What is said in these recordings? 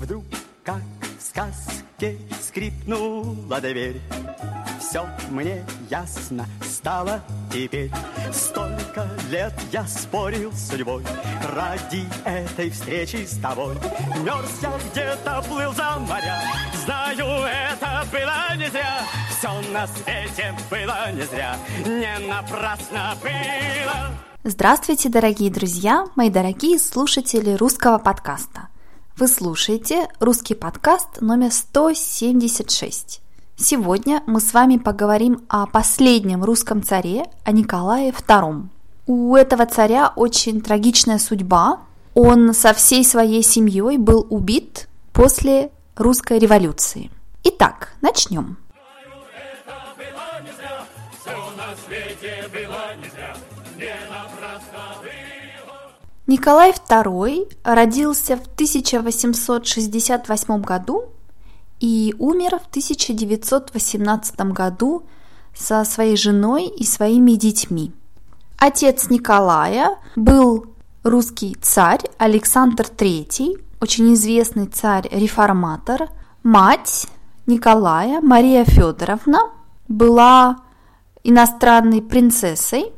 вдруг, как в сказке, скрипнула дверь. Все мне ясно стало теперь. Столько лет я спорил с судьбой ради этой встречи с тобой. Мерз я где-то, плыл за моря. Знаю, это было не зря. Все на свете было не зря. Не напрасно было. Здравствуйте, дорогие друзья, мои дорогие слушатели русского подкаста. Вы слушаете русский подкаст номер 176. Сегодня мы с вами поговорим о последнем русском царе, о Николае II. У этого царя очень трагичная судьба. Он со всей своей семьей был убит после русской революции. Итак, начнем. Николай II родился в 1868 году и умер в 1918 году со своей женой и своими детьми. Отец Николая был русский царь Александр III, очень известный царь-реформатор. Мать Николая, Мария Федоровна, была иностранной принцессой.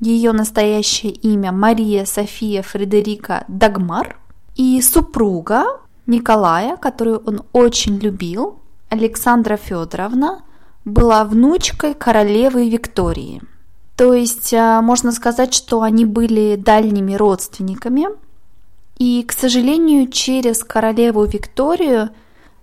Ее настоящее имя Мария София Фредерика Дагмар. И супруга Николая, которую он очень любил, Александра Федоровна, была внучкой королевы Виктории. То есть а, можно сказать, что они были дальними родственниками. И, к сожалению, через королеву Викторию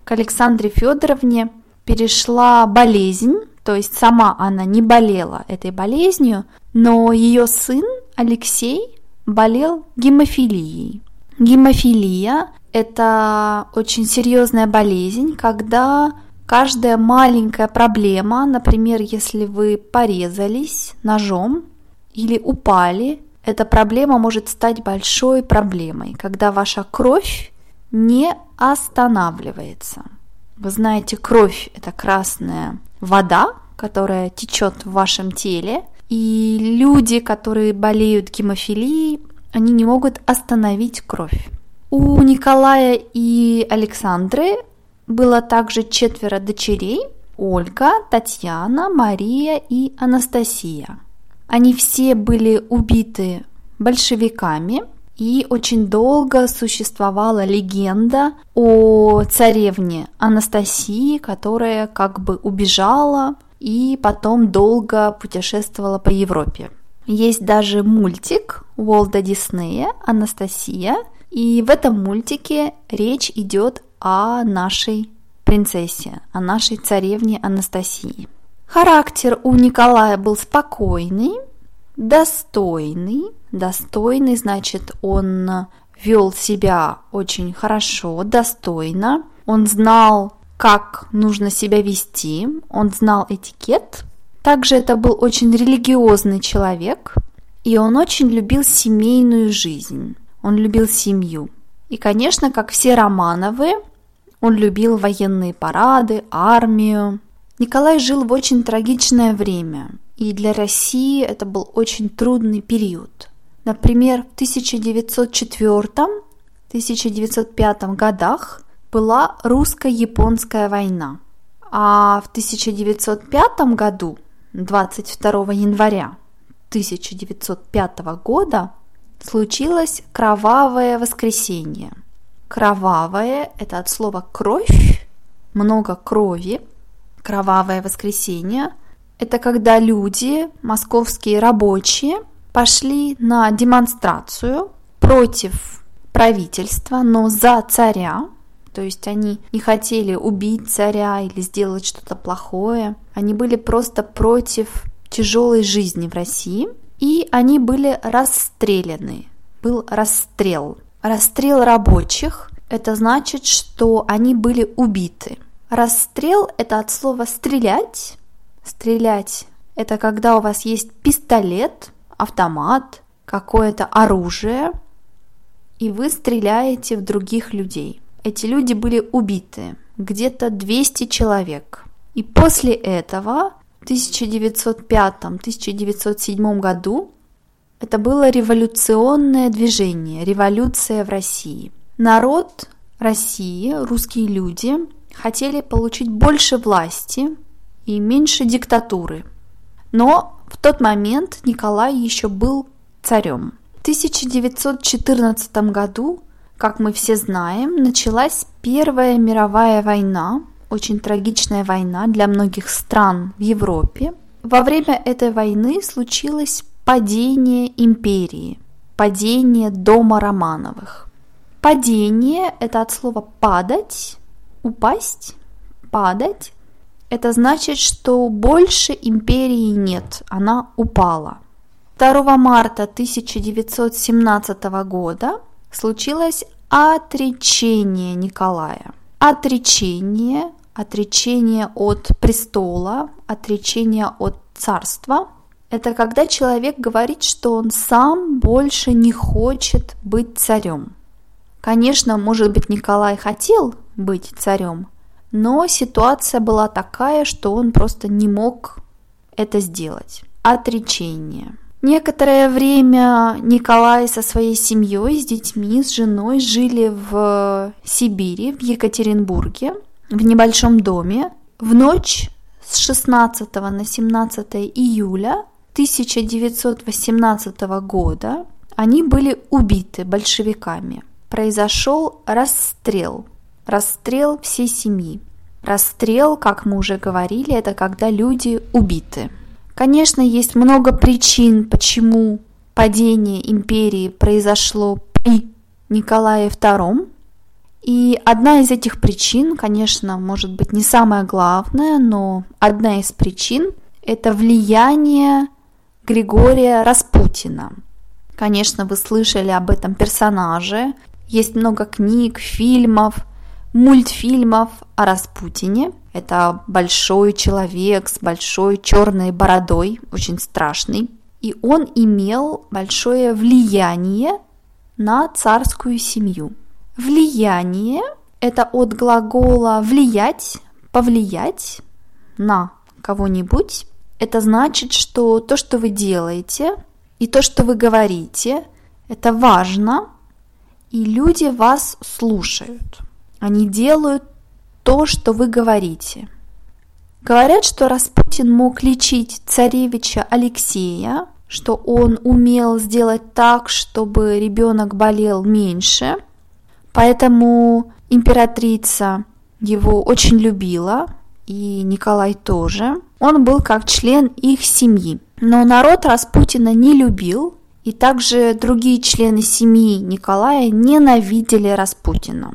к Александре Федоровне перешла болезнь, то есть сама она не болела этой болезнью, но ее сын Алексей болел гемофилией. Гемофилия – это очень серьезная болезнь, когда каждая маленькая проблема, например, если вы порезались ножом или упали, эта проблема может стать большой проблемой, когда ваша кровь не останавливается. Вы знаете, кровь – это красная вода, которая течет в вашем теле, и люди, которые болеют гемофилией, они не могут остановить кровь. У Николая и Александры было также четверо дочерей – Ольга, Татьяна, Мария и Анастасия. Они все были убиты большевиками, и очень долго существовала легенда о царевне Анастасии, которая как бы убежала и потом долго путешествовала по Европе. Есть даже мультик Уолда Диснея «Анастасия», и в этом мультике речь идет о нашей принцессе, о нашей царевне Анастасии. Характер у Николая был спокойный, достойный. Достойный, значит, он вел себя очень хорошо, достойно. Он знал, как нужно себя вести, он знал этикет, также это был очень религиозный человек, и он очень любил семейную жизнь. Он любил семью. И, конечно, как все Романовы, он любил военные парады, армию. Николай жил в очень трагичное время, и для России это был очень трудный период. Например, в 1904-1905 годах была русско-японская война, а в 1905 году 22 января 1905 года случилось кровавое воскресенье. Кровавое – это от слова «кровь», много крови. Кровавое воскресенье – это когда люди, московские рабочие, пошли на демонстрацию против правительства, но за царя, то есть они не хотели убить царя или сделать что-то плохое. Они были просто против тяжелой жизни в России. И они были расстреляны. Был расстрел. Расстрел рабочих – это значит, что они были убиты. Расстрел – это от слова «стрелять». Стрелять – это когда у вас есть пистолет, автомат, какое-то оружие, и вы стреляете в других людей эти люди были убиты, где-то 200 человек. И после этого в 1905-1907 году это было революционное движение, революция в России. Народ России русские люди хотели получить больше власти и меньше диктатуры. Но в тот момент Николай еще был царем. В 1914 году, как мы все знаем, началась Первая мировая война, очень трагичная война для многих стран в Европе. Во время этой войны случилось падение империи, падение дома Романовых. Падение – это от слова «падать», «упасть», «падать». Это значит, что больше империи нет, она упала. 2 марта 1917 года случилось отречение Николая. Отречение, отречение от престола, отречение от царства – это когда человек говорит, что он сам больше не хочет быть царем. Конечно, может быть, Николай хотел быть царем, но ситуация была такая, что он просто не мог это сделать. Отречение. Некоторое время Николай со своей семьей, с детьми, с женой жили в Сибири, в Екатеринбурге, в небольшом доме. В ночь с 16 на 17 июля 1918 года они были убиты большевиками – произошел расстрел. Расстрел всей семьи. Расстрел, как мы уже говорили, это когда люди убиты. Конечно, есть много причин, почему падение империи произошло при Николае II. И одна из этих причин, конечно, может быть не самая главная, но одна из причин – это влияние Григория Распутина. Конечно, вы слышали об этом персонаже, есть много книг, фильмов, мультфильмов о Распутине. Это большой человек с большой черной бородой, очень страшный. И он имел большое влияние на царскую семью. Влияние – это от глагола «влиять», «повлиять» на кого-нибудь. Это значит, что то, что вы делаете, и то, что вы говорите, это важно – и люди вас слушают. Они делают то, что вы говорите. Говорят, что Распутин мог лечить царевича Алексея, что он умел сделать так, чтобы ребенок болел меньше. Поэтому императрица его очень любила, и Николай тоже. Он был как член их семьи. Но народ Распутина не любил, и также другие члены семьи Николая ненавидели Распутина.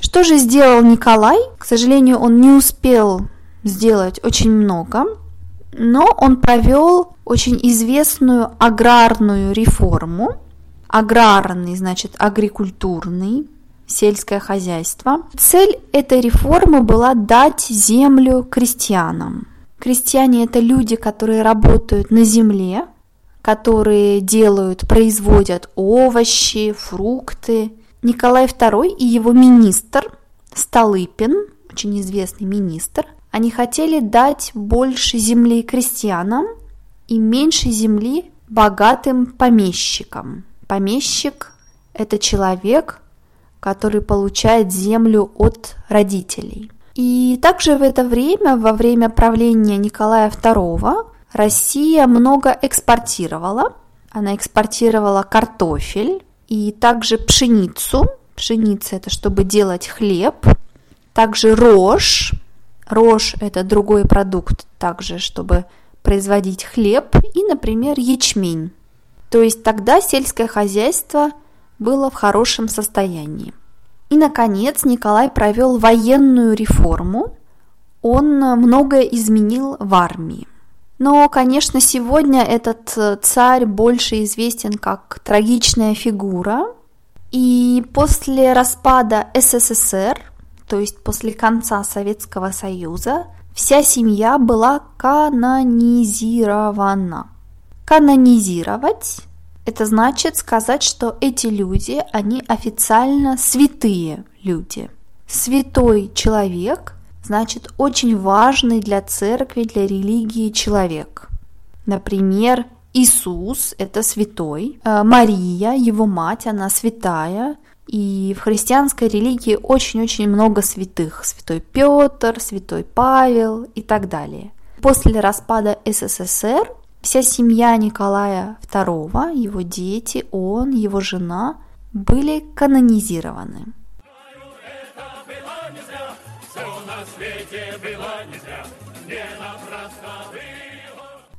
Что же сделал Николай? К сожалению, он не успел сделать очень много, но он провел очень известную аграрную реформу. Аграрный, значит, агрикультурный, сельское хозяйство. Цель этой реформы была дать землю крестьянам. Крестьяне – это люди, которые работают на земле, которые делают, производят овощи, фрукты. Николай II и его министр Столыпин, очень известный министр, они хотели дать больше земли крестьянам и меньше земли богатым помещикам. Помещик – это человек, который получает землю от родителей. И также в это время, во время правления Николая II, Россия много экспортировала. Она экспортировала картофель и также пшеницу. Пшеница – это чтобы делать хлеб. Также рожь. Рожь – это другой продукт, также чтобы производить хлеб. И, например, ячмень. То есть тогда сельское хозяйство было в хорошем состоянии. И, наконец, Николай провел военную реформу. Он многое изменил в армии. Но, конечно, сегодня этот э, царь больше известен как трагичная фигура. И после распада СССР, то есть после конца Советского Союза, вся семья была канонизирована. Канонизировать – это значит сказать, что эти люди, они официально святые люди. Святой человек – значит очень важный для церкви, для религии человек. Например, Иисус – это святой, э, Мария, его мать, она святая, И в христианской религии очень-очень много святых. Святой Петр, святой Павел и так далее. После распада СССР вся семья Николая II, его дети, он, его жена были канонизированы.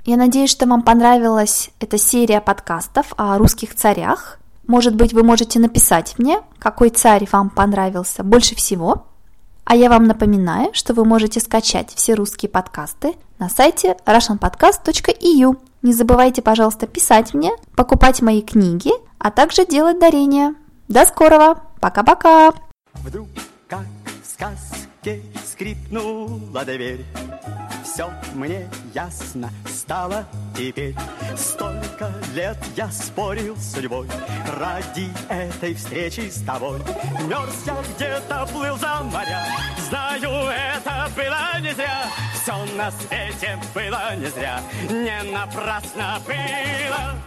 Я надеюсь, что вам понравилась эта серия подкастов о русских царях. Может быть, вы можете написать мне, какой царь вам понравился больше всего. А я вам напоминаю, что вы можете скачать все русские подкасты на сайте russianpodcast.eu. Не забывайте, пожалуйста, писать мне, покупать мои книги, а также делать дарения. До скорого! Пока-пока! Вдруг, как в сказке, скрипнула дверь все мне ясно стало теперь. Столько лет я спорил с судьбой Ради этой встречи с тобой. Мерз я где-то, плыл за моря. Знаю, это было не зря. Все на свете было не зря. Не напрасно было